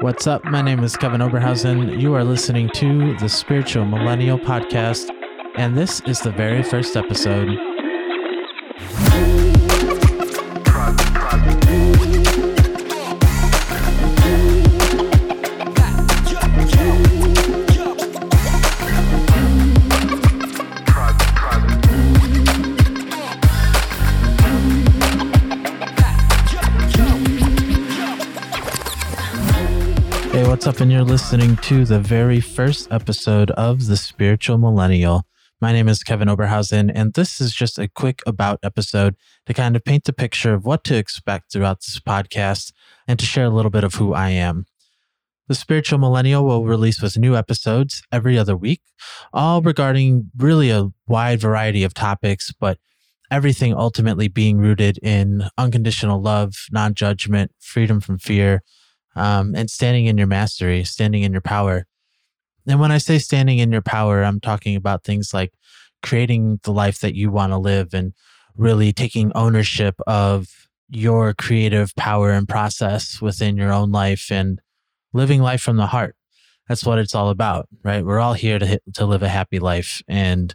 What's up? My name is Kevin Oberhausen. You are listening to the Spiritual Millennial Podcast, and this is the very first episode. What's up? And you're listening to the very first episode of The Spiritual Millennial. My name is Kevin Oberhausen, and this is just a quick about episode to kind of paint the picture of what to expect throughout this podcast and to share a little bit of who I am. The Spiritual Millennial will release with new episodes every other week, all regarding really a wide variety of topics, but everything ultimately being rooted in unconditional love, non judgment, freedom from fear, um, and standing in your mastery, standing in your power. And when I say standing in your power, I'm talking about things like creating the life that you want to live and really taking ownership of your creative power and process within your own life and living life from the heart. That's what it's all about, right? We're all here to to live a happy life and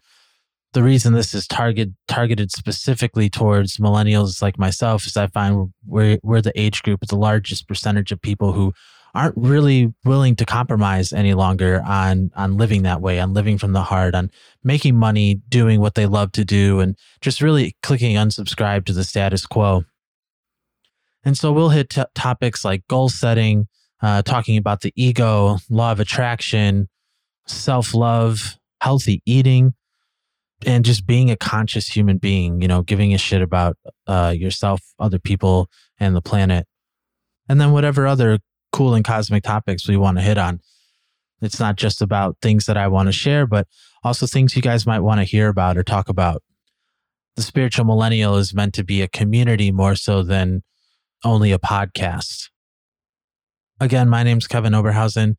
the reason this is target targeted specifically towards millennials like myself is I find we're we're the age group with the largest percentage of people who aren't really willing to compromise any longer on on living that way, on living from the heart, on making money, doing what they love to do, and just really clicking unsubscribe to the status quo. And so we'll hit t- topics like goal setting, uh, talking about the ego, law of attraction, self love, healthy eating and just being a conscious human being, you know, giving a shit about uh, yourself, other people, and the planet. And then whatever other cool and cosmic topics we want to hit on. It's not just about things that I want to share, but also things you guys might want to hear about or talk about. The Spiritual Millennial is meant to be a community more so than only a podcast. Again, my name's Kevin Oberhausen.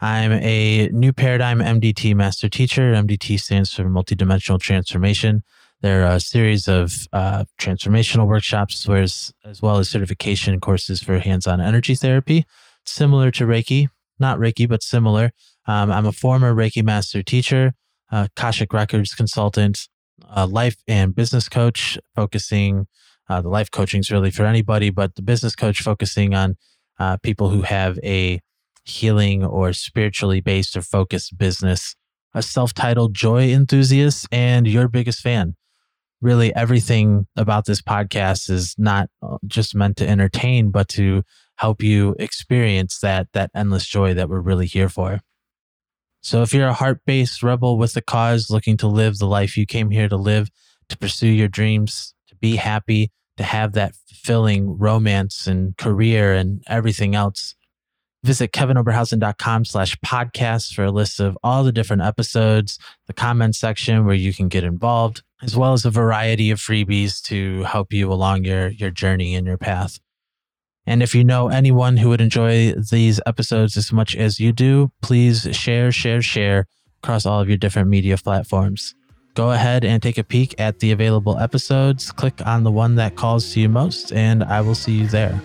I'm a new paradigm MDT master teacher. MDT stands for multidimensional transformation. There are a series of uh, transformational workshops, as well as, well as certification courses for hands on energy therapy, similar to Reiki, not Reiki, but similar. Um, I'm a former Reiki master teacher, Akashic Records consultant, life and business coach, focusing uh, the life coaching is really for anybody, but the business coach focusing on uh, people who have a healing or spiritually based or focused business, a self titled joy enthusiast, and your biggest fan. Really, everything about this podcast is not uh, just meant to entertain, but to help you experience that, that endless joy that we're really here for. So, if you're a heart based rebel with a cause looking to live the life you came here to live, to pursue your dreams, to be happy, to have that fulfilling romance and career and everything else, Visit kevinoberhausen.com slash podcast for a list of all the different episodes, the comment section where you can get involved, as well as a variety of freebies to help you along your, your journey and your path. And if you know anyone who would enjoy these episodes as much as you do, please share, share, share across all of your different media platforms. Go ahead and take a peek at the available episodes. Click on the one that calls to you most, and I will see you there.